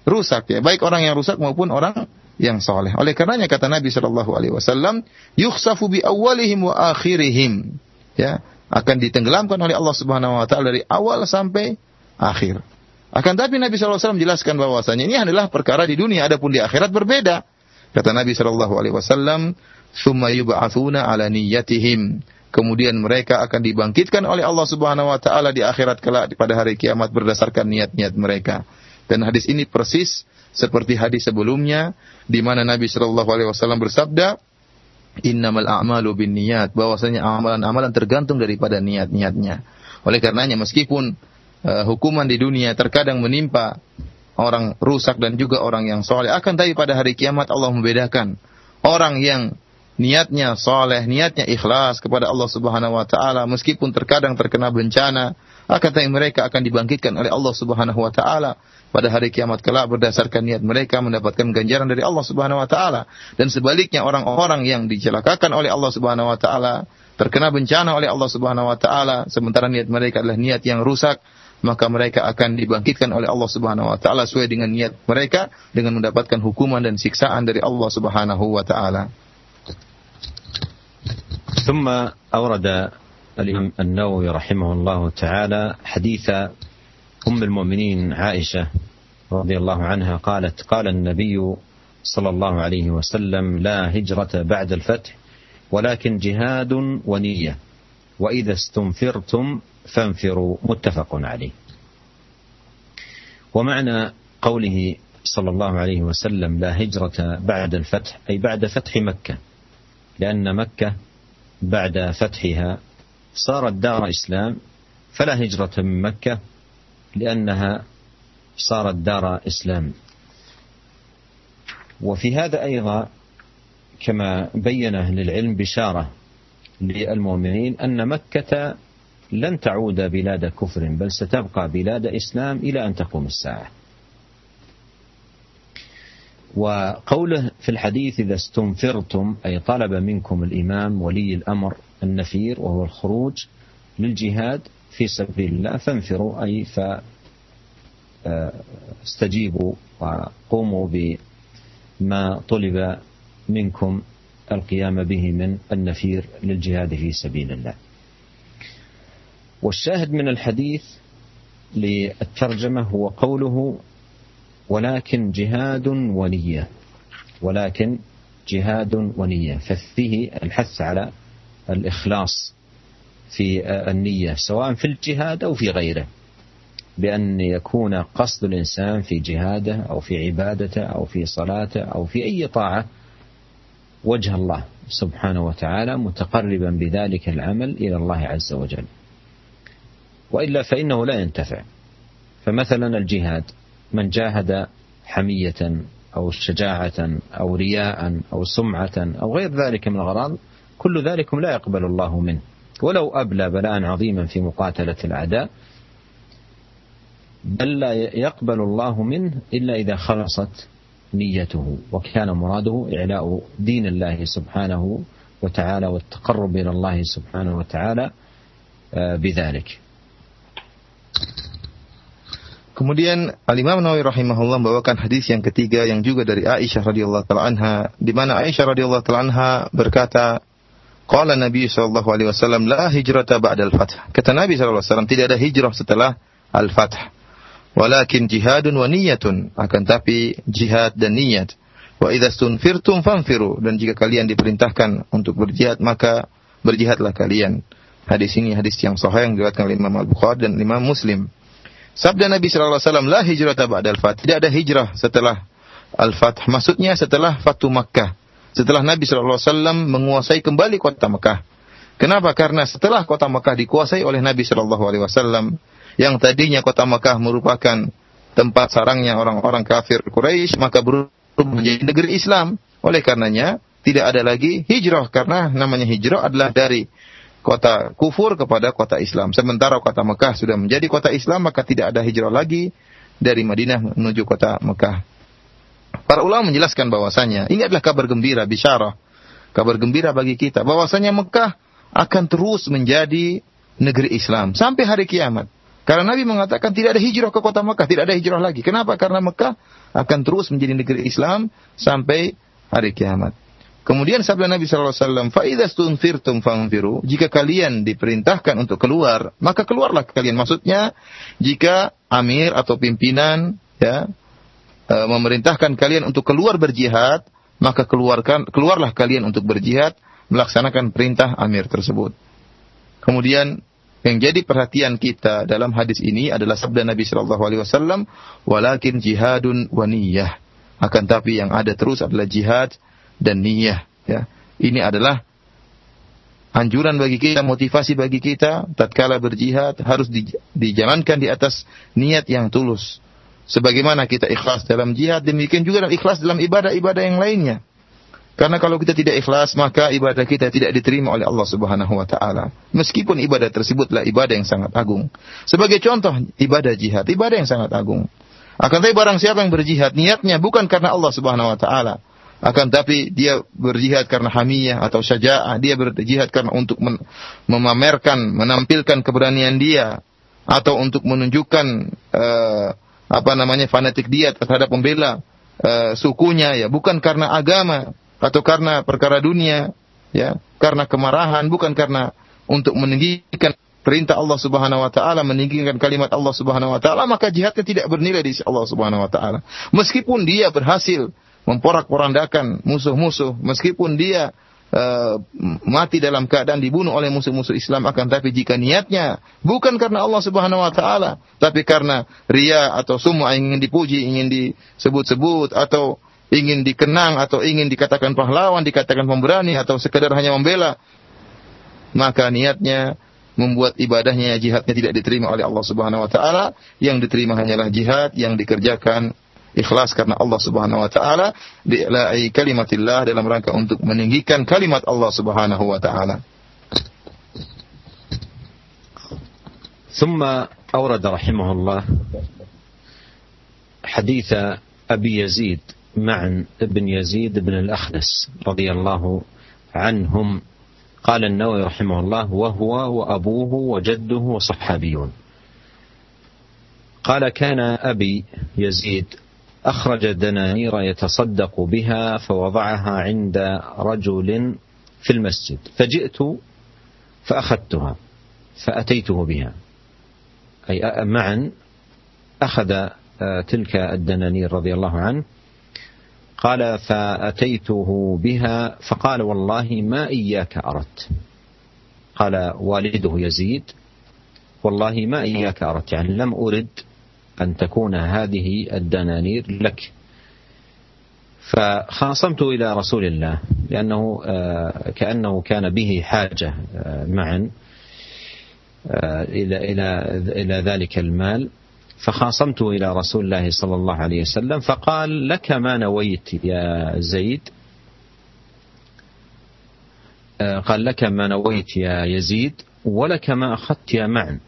rusak ya, baik orang yang rusak maupun orang yang soleh. Oleh karenanya kata Nabi Shallallahu Alaihi Wasallam, yukhsafu bi awalihim wa akhirihim, ya akan ditenggelamkan oleh Allah Subhanahu Wa Taala dari awal sampai akhir. Akan tapi Nabi SAW menjelaskan bahwasanya ini adalah perkara di dunia, adapun di akhirat berbeda. Kata Nabi Shallallahu Alaihi Wasallam, "Thumma yub'atsuna ala niyyatihim." Kemudian mereka akan dibangkitkan oleh Allah Subhanahu Wa Taala di akhirat kelak pada hari kiamat berdasarkan niat-niat mereka. Dan hadis ini persis seperti hadis sebelumnya di mana Nabi Shallallahu alaihi wasallam bersabda, "Innamal a'malu binniyat," bahwasanya amalan-amalan tergantung daripada niat-niatnya. Oleh karenanya meskipun uh, hukuman di dunia terkadang menimpa orang rusak dan juga orang yang soleh, akan tapi pada hari kiamat Allah membedakan orang yang niatnya soleh, niatnya ikhlas kepada Allah Subhanahu wa taala meskipun terkadang terkena bencana, akan tapi mereka akan dibangkitkan oleh Allah Subhanahu wa taala pada hari kiamat kelak berdasarkan niat mereka mendapatkan ganjaran dari Allah Subhanahu wa taala dan sebaliknya orang-orang yang dicelakakan oleh Allah Subhanahu wa taala terkena bencana oleh Allah Subhanahu wa taala sementara niat mereka adalah niat yang rusak maka mereka akan dibangkitkan oleh Allah Subhanahu wa taala sesuai dengan niat mereka dengan mendapatkan hukuman dan siksaan dari Allah Subhanahu wa taala. ثم أورد الإمام النووي رحمه الله تعالى حديث أم المؤمنين عائشة رضي الله عنها قالت قال النبي صلى الله عليه وسلم لا هجرة بعد الفتح ولكن جهاد ونية وإذا استنفرتم فانفروا. متفق عليه. ومعنى قوله صلى الله عليه وسلم لا هجرة بعد الفتح أي بعد فتح مكة لأن مكة بعد فتحها صارت دار إسلام فلا هجرة من مكة لأنها صارت دار إسلام. وفي هذا أيضا كما بين أهل العلم بشارة للمؤمنين أن مكة لن تعود بلاد كفر بل ستبقى بلاد إسلام إلى أن تقوم الساعة. وقوله في الحديث إذا استنفرتم أي طلب منكم الإمام ولي الأمر النفير وهو الخروج للجهاد في سبيل الله فانفروا أي فاستجيبوا وقوموا بما طلب منكم القيام به من النفير للجهاد في سبيل الله. والشاهد من الحديث للترجمة هو قوله ولكن جهاد ونية. ولكن جهاد ونية. ففيه الحث على الإخلاص في النية سواء في الجهاد أو في غيره. بأن يكون قصد الإنسان في جهاده أو في عبادته أو في صلاته أو في أي طاعة وجه الله سبحانه وتعالى متقربا بذلك العمل إلى الله عز وجل. وإلا فإنه لا ينتفع. فمثلا الجهاد. من جاهد حمية أو شجاعة أو رياء أو سمعة أو غير ذلك من الأغراض كل ذلك لا يقبل الله منه. ولو أبلى بلاء عظيما في مقاتلة الأعداء بل لا يقبل الله منه إلا إذا خلصت نيته وكان مراده إعلاء دين الله سبحانه وتعالى والتقرب إلى الله سبحانه وتعالى بذلك. Kemudian Al-Imam Nawawi rahimahullah membawakan hadis yang ketiga yang juga dari Aisyah radhiyallahu taala anha di mana Aisyah radhiyallahu taala anha berkata Qala Nabi sallallahu alaihi wasallam la hijrata ba'da al-fath. Kata Nabi sallallahu alaihi wasallam tidak ada hijrah setelah al-fath. Walakin jihadun wa niyatun. Akan tapi jihad dan niat. Wa idza stunfirtum fanfiru. Dan jika kalian diperintahkan untuk berjihad, maka berjihadlah kalian. Hadis ini hadis yang sahih yang diriwayatkan oleh Imam Al-Bukhari dan Imam Muslim. Sabda Nabi sallallahu alaihi wasallam, "La hijrata ba'dal fath." Tidak ada hijrah setelah Al-Fath. Maksudnya setelah Fatu Makkah. Setelah Nabi sallallahu alaihi wasallam menguasai kembali kota Makkah. Kenapa? Karena setelah kota Makkah dikuasai oleh Nabi Shallallahu Alaihi Wasallam, yang tadinya kota Makkah merupakan tempat sarangnya orang-orang kafir Quraisy, maka berubah menjadi negeri Islam. Oleh karenanya, tidak ada lagi hijrah karena namanya hijrah adalah dari kota kufur kepada kota Islam. Sementara kota Mekah sudah menjadi kota Islam, maka tidak ada hijrah lagi dari Madinah menuju kota Mekah. Para ulama menjelaskan bahwasanya ini adalah kabar gembira, bisyarah. Kabar gembira bagi kita bahwasanya Mekah akan terus menjadi negeri Islam sampai hari kiamat. Karena Nabi mengatakan tidak ada hijrah ke kota Mekah, tidak ada hijrah lagi. Kenapa? Karena Mekah akan terus menjadi negeri Islam sampai hari kiamat. Kemudian sabda Nabi sallallahu alaihi wasallam. Jika kalian diperintahkan untuk keluar, maka keluarlah kalian. Maksudnya, jika amir atau pimpinan ya e, memerintahkan kalian untuk keluar berjihad, maka keluarkan keluarlah kalian untuk berjihad melaksanakan perintah amir tersebut. Kemudian yang jadi perhatian kita dalam hadis ini adalah sabda Nabi Shallallahu Alaihi Wasallam, walakin jihadun wa niyah. Akan tapi yang ada terus adalah jihad dan niyah. Ya, ini adalah anjuran bagi kita, motivasi bagi kita, tatkala berjihad harus di, dijalankan di atas niat yang tulus. Sebagaimana kita ikhlas dalam jihad, demikian juga dalam ikhlas dalam ibadah-ibadah yang lainnya. Karena kalau kita tidak ikhlas, maka ibadah kita tidak diterima oleh Allah Subhanahu wa taala. Meskipun ibadah tersebutlah ibadah yang sangat agung. Sebagai contoh, ibadah jihad, ibadah yang sangat agung. Akan tapi barang siapa yang berjihad, niatnya bukan karena Allah Subhanahu wa taala, akan tapi dia berjihad karena hamiyah atau syaja'ah, dia berjihad karena untuk memamerkan, menampilkan keberanian dia. Atau untuk menunjukkan uh, apa namanya fanatik dia terhadap pembela uh, sukunya ya, bukan karena agama, atau karena perkara dunia, ya, karena kemarahan, bukan karena untuk meninggikan perintah Allah Subhanahu wa taala, meninggikan kalimat Allah Subhanahu wa taala, maka jihadnya tidak bernilai di Allah Subhanahu wa taala. Meskipun dia berhasil memporak-porandakan musuh-musuh, meskipun dia uh, mati dalam keadaan dibunuh oleh musuh-musuh Islam akan tapi jika niatnya bukan karena Allah Subhanahu wa taala, tapi karena ria atau semua ingin dipuji, ingin disebut-sebut atau ingin dikenang atau ingin dikatakan pahlawan, dikatakan pemberani atau sekedar hanya membela, maka niatnya membuat ibadahnya jihadnya tidak diterima oleh Allah Subhanahu wa taala, yang diterima hanyalah jihad yang dikerjakan ikhlas karena Allah Subhanahu wa taala di'la'i kalimatillah dalam rangka untuk meninggikan kalimat Allah Subhanahu wa taala. ثم أورد رحمه الله حديث أبي يزيد معا بن يزيد بن الأخنس رضي الله عنهم قال النووي رحمه الله وهو وأبوه وجده وصحابيون قال كان أبي يزيد أخرج دنانير يتصدق بها فوضعها عند رجل في المسجد. فجئت فأخذتها فأتيته بها. أي معا أخذ تلك الدنانير رضي الله عنه. قال فأتيته بها فقال والله ما إياك أردت. قال والده يزيد والله ما إياك أردت. يعني لم أرد أن تكون هذه الدنانير لك. فخاصمت إلى رسول الله لأنه آه، كأنه كان به حاجة آه، معا آه، إلى إلى إلى ذلك المال. فخاصمته إلى رسول الله صلى الله عليه وسلم فقال لك ما نويت يا زيد. قال لك ما نويت يا يزيد ولك ما أخذت يا معن.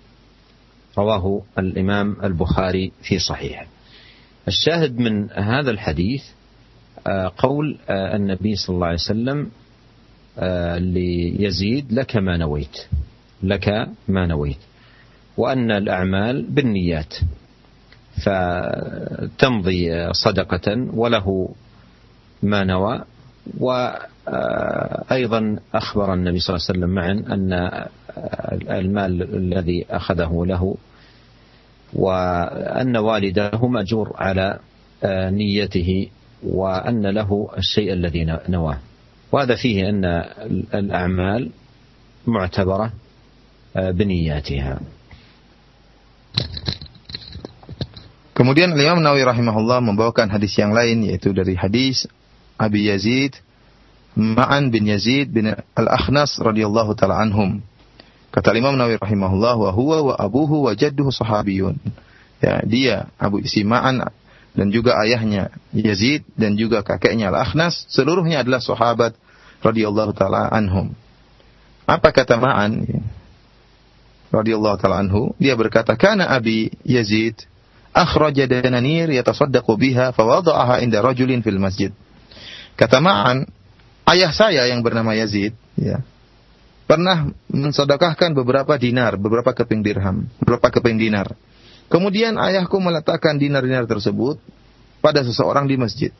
رواه الإمام البخاري في صحيحه. الشاهد من هذا الحديث آه، قول آه، النبي صلى الله عليه وسلم ليزيد لك ما نويت لك ما نويت وأن الأعمال بالنيات فتمضي صدقة وله ما نوى. وأيضا أخبر النبي صلى الله عليه وسلم معا أن المال الذي أخذه له وأن والده مأجور على نيته وأن له الشيء الذي نواه وهذا فيه أن الأعمال معتبرة بنياتها Kemudian Imam Nawawi rahimahullah membawakan hadis yang lain yaitu dari hadis Abi Yazid Ma'an bin Yazid bin Al-Akhnas radhiyallahu taala anhum. Kata Imam Nawawi rahimahullah wa huwa wa abuhu wa jadduhu sahabiyun. Ya, dia Abu Isi Ma'an dan juga ayahnya Yazid dan juga kakeknya Al-Akhnas seluruhnya adalah sahabat radhiyallahu taala anhum. Apa kata Ma'an? radhiyallahu taala anhu, dia berkata, "Kana Abi Yazid akhraja dananir yatasaddaqu biha fawada'aha inda rajulin fil masjid." Kata Ma'an, ayah saya yang bernama Yazid, ya, pernah mensedekahkan beberapa dinar, beberapa keping dirham, beberapa keping dinar. Kemudian ayahku meletakkan dinar-dinar tersebut pada seseorang di masjid.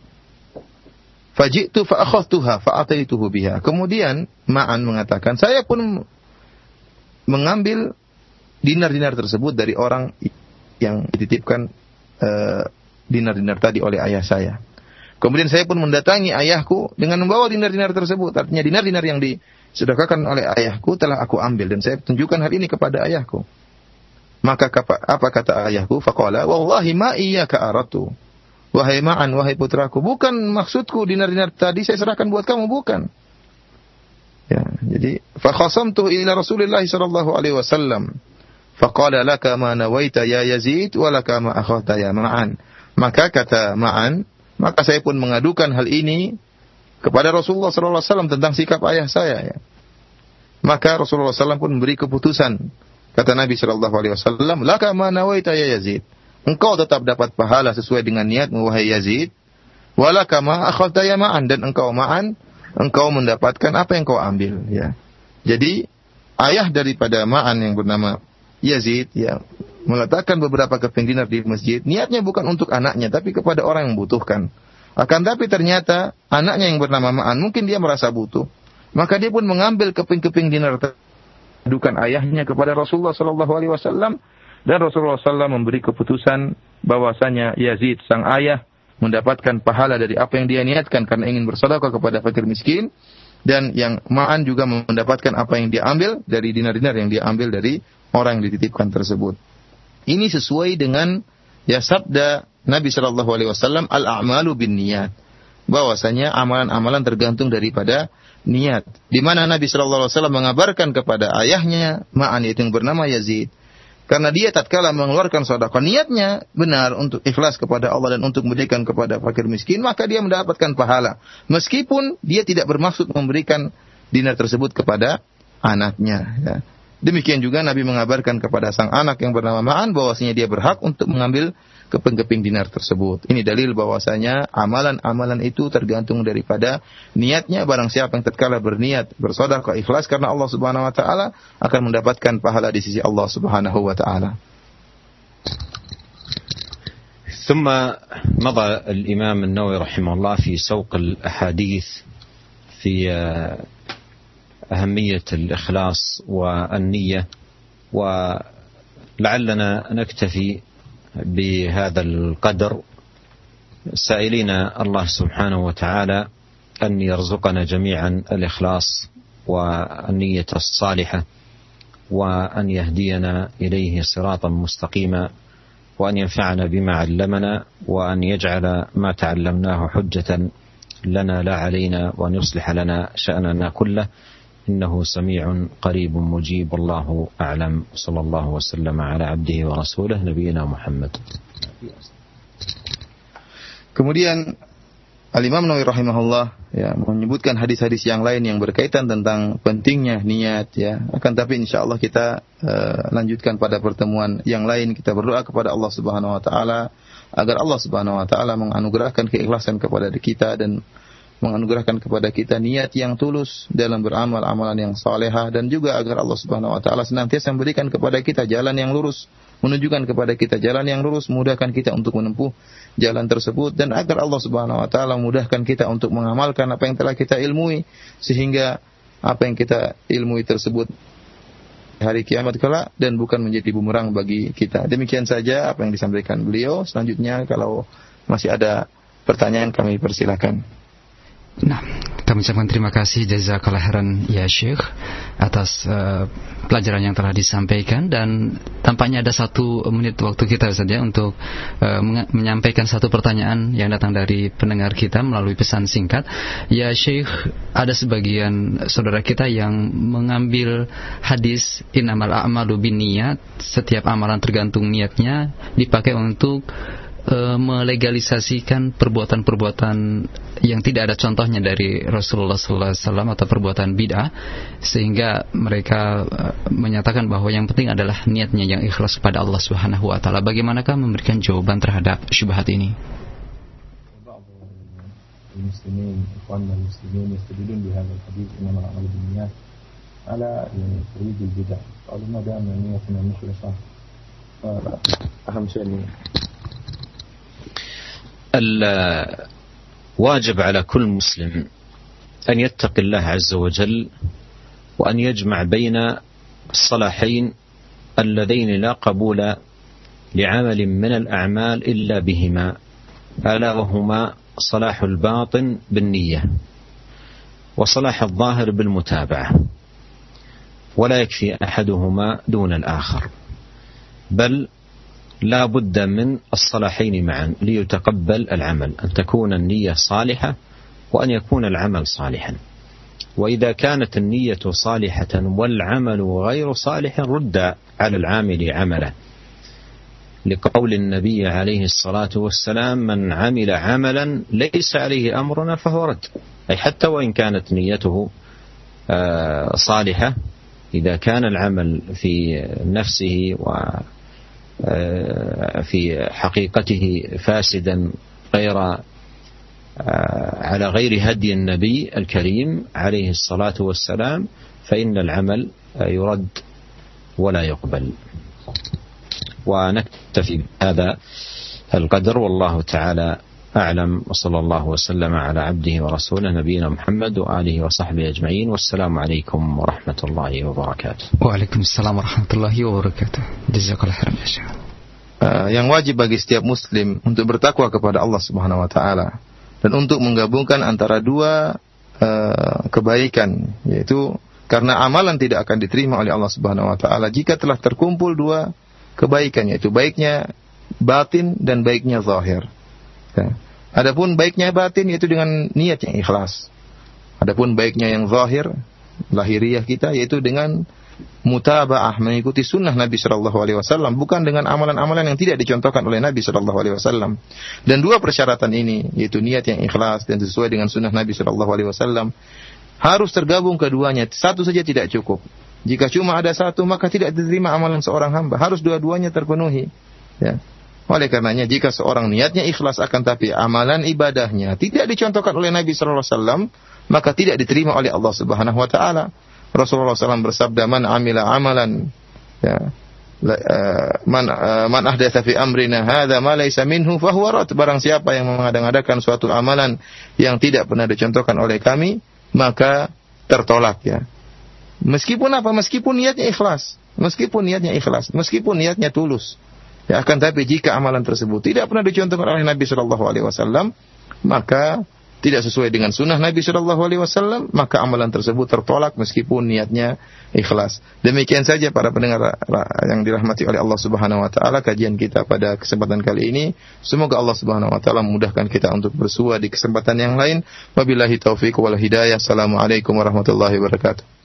Fajitu fa akhadtuha fa ataituhu biha. Kemudian Ma'an mengatakan, saya pun mengambil dinar-dinar tersebut dari orang yang dititipkan eh, dinar-dinar tadi oleh ayah saya. Kemudian saya pun mendatangi ayahku dengan membawa dinar-dinar tersebut. Artinya dinar-dinar yang disedekahkan oleh ayahku telah aku ambil dan saya tunjukkan hal ini kepada ayahku. Maka apa kata ayahku? Faqala, "Wallahi ma iyyaka aratu." Wahai ma'an, wahai putraku, bukan maksudku dinar-dinar tadi saya serahkan buat kamu, bukan. Ya, jadi fakhasamtu ila Rasulillah sallallahu alaihi wasallam. Faqala laka ma nawaita ya Yazid wa laka ma akhadta ya Ma'an. Maka kata Ma'an, maka saya pun mengadukan hal ini kepada Rasulullah wasallam tentang sikap ayah saya ya. Maka Rasulullah SAW pun memberi keputusan. Kata Nabi Wasallam, laka ma nawaita ya Yazid. Engkau tetap dapat pahala sesuai dengan niat wahai Yazid. Walaka ma akhadta ya Ma'an dan engkau Ma'an, engkau mendapatkan apa yang kau ambil ya. Jadi ayah daripada Ma'an yang bernama Yazid ya meletakkan beberapa keping dinar di masjid, niatnya bukan untuk anaknya tapi kepada orang yang membutuhkan. Akan tapi ternyata anaknya yang bernama Ma'an mungkin dia merasa butuh. Maka dia pun mengambil keping-keping dinar dukan ayahnya kepada Rasulullah sallallahu alaihi wasallam dan Rasulullah SAW memberi keputusan bahwasanya Yazid sang ayah mendapatkan pahala dari apa yang dia niatkan karena ingin bersedekah kepada fakir miskin dan yang Ma'an juga mendapatkan apa yang dia ambil dari dinar-dinar yang dia ambil dari orang yang dititipkan tersebut. Ini sesuai dengan ya sabda Nabi Shallallahu Alaihi Wasallam al a'malu bin niat bahwasanya amalan-amalan tergantung daripada niat. Di mana Nabi Shallallahu Alaihi Wasallam mengabarkan kepada ayahnya Ma'an itu yang bernama Yazid. Karena dia tatkala mengeluarkan sedekah niatnya benar untuk ikhlas kepada Allah dan untuk memberikan kepada fakir miskin, maka dia mendapatkan pahala. Meskipun dia tidak bermaksud memberikan dinar tersebut kepada anaknya. Ya. Demikian juga Nabi mengabarkan kepada sang anak yang bernama Ma'an bahwasanya dia berhak untuk mengambil keping-keping dinar tersebut. Ini dalil bahwasanya amalan-amalan itu tergantung daripada niatnya barang siapa yang tatkala berniat bersedekah ikhlas karena Allah Subhanahu wa taala akan mendapatkan pahala di sisi Allah Subhanahu wa taala. ثم مضى الإمام النووي رحمه الله في سوق الأحاديث في أهمية الإخلاص والنية ولعلنا نكتفي بهذا القدر. سائلين الله سبحانه وتعالى أن يرزقنا جميعا الإخلاص والنية الصالحة وأن يهدينا إليه صراطا مستقيما وأن ينفعنا بما علمنا وأن يجعل ما تعلمناه حجة لنا لا علينا وأن يصلح لنا شأننا كله. إنه سميع قريب مجيب الله أعلم صلى الله وسلم على عبده ورسوله نبينا محمد Kemudian Al-Imam Nawawi rahimahullah ya menyebutkan hadis-hadis yang lain yang berkaitan tentang pentingnya niat ya. Akan tapi insyaallah kita uh, lanjutkan pada pertemuan yang lain kita berdoa kepada Allah Subhanahu wa taala agar Allah Subhanahu wa taala menganugerahkan keikhlasan kepada kita dan menganugerahkan kepada kita niat yang tulus dalam beramal amalan yang salehah dan juga agar Allah Subhanahu wa taala senantiasa memberikan kepada kita jalan yang lurus, menunjukkan kepada kita jalan yang lurus, mudahkan kita untuk menempuh jalan tersebut dan agar Allah Subhanahu wa taala mudahkan kita untuk mengamalkan apa yang telah kita ilmui sehingga apa yang kita ilmui tersebut hari kiamat kelak dan bukan menjadi bumerang bagi kita. Demikian saja apa yang disampaikan beliau. Selanjutnya kalau masih ada pertanyaan kami persilakan. Nah, kita mengucapkan terima kasih jazakallah khairan ya Syekh atas uh, pelajaran yang telah disampaikan dan tampaknya ada satu menit waktu kita saja untuk uh, menyampaikan satu pertanyaan yang datang dari pendengar kita melalui pesan singkat. Ya Syekh, ada sebagian saudara kita yang mengambil hadis innamal a'malu binniyat, setiap amalan tergantung niatnya dipakai untuk e, melegalisasikan perbuatan-perbuatan yang tidak ada contohnya dari Rasulullah SAW atau perbuatan bid'ah sehingga mereka e, menyatakan bahwa yang penting adalah niatnya yang ikhlas kepada Allah Subhanahu wa taala. Bagaimanakah memberikan jawaban terhadap syubhat ini? المسلمين إخواننا المسلمين يستدلون بهذا الحديث إنما الأعمال بالنيات على يعني تريد البدع قالوا ما دام نيتنا مخلصة فأهم شيء الواجب على كل مسلم أن يتقي الله عز وجل وأن يجمع بين الصلاحين اللذين لا قبول لعمل من الأعمال إلا بهما ألا وهما صلاح الباطن بالنية وصلاح الظاهر بالمتابعة ولا يكفي أحدهما دون الآخر بل لا بد من الصلاحين معا ليتقبل العمل أن تكون النية صالحة وأن يكون العمل صالحا. وإذا كانت النية صالحة والعمل غير صالح رد على العامل عمله لقول النبي عليه الصلاة والسلام من عمل عملا ليس عليه أمرنا فهو رد. أي حتى وإن كانت نيته آه، صالحة إذا كان العمل في نفسه و في حقيقته فاسدا غير آه، على غير هدي النبي الكريم عليه الصلاة والسلام فإن العمل يرد ولا يقبل. ونكتفي بهذا القدر والله تعالى أعلم وصلى الله وسلم على عبده ورسوله نبينا محمد وآله وصحبه أجمعين والسلام عليكم ورحمة الله وبركاته وعليكم السلام ورحمة الله وبركاته جزاك الله خير Uh, yang wajib bagi setiap muslim untuk bertakwa kepada Allah Subhanahu wa taala dan untuk menggabungkan antara dua uh, kebaikan yaitu karena amalan tidak akan diterima oleh Allah Subhanahu wa taala jika telah terkumpul dua kebaikan yaitu baiknya batin dan baiknya zahir. Ya. Adapun baiknya batin yaitu dengan niat yang ikhlas. Adapun baiknya yang zahir, lahiriah kita yaitu dengan mutabaah mengikuti sunnah Nabi Shallallahu Alaihi Wasallam bukan dengan amalan-amalan yang tidak dicontohkan oleh Nabi Shallallahu Alaihi Wasallam. Dan dua persyaratan ini yaitu niat yang ikhlas dan sesuai dengan sunnah Nabi Shallallahu Alaihi Wasallam harus tergabung keduanya. Satu saja tidak cukup. Jika cuma ada satu maka tidak diterima amalan seorang hamba. Harus dua-duanya terpenuhi. Ya oleh karenanya jika seorang niatnya ikhlas akan tapi amalan ibadahnya tidak dicontohkan oleh Nabi sallallahu alaihi wasallam, maka tidak diterima oleh Allah Subhanahu wa taala. Rasulullah SAW bersabda, "Man amila amalan ya, uh, man uh, man ahdatsa fi amrina hadza ma laysa minhu fahuwa rad." Barang siapa yang mengadang-adakan suatu amalan yang tidak pernah dicontohkan oleh kami, maka tertolak ya. Meskipun apa? Meskipun niatnya ikhlas, meskipun niatnya ikhlas, meskipun niatnya tulus. Ya, akan tapi jika amalan tersebut tidak pernah dicontohkan oleh Nabi Shallallahu Alaihi Wasallam, maka tidak sesuai dengan sunnah Nabi Shallallahu Alaihi Wasallam, maka amalan tersebut tertolak meskipun niatnya ikhlas. Demikian saja para pendengar yang dirahmati oleh Allah Subhanahu Wa Taala kajian kita pada kesempatan kali ini. Semoga Allah Subhanahu Wa Taala memudahkan kita untuk bersua di kesempatan yang lain. Wabillahi taufiq wal hidayah. Assalamualaikum warahmatullahi wabarakatuh.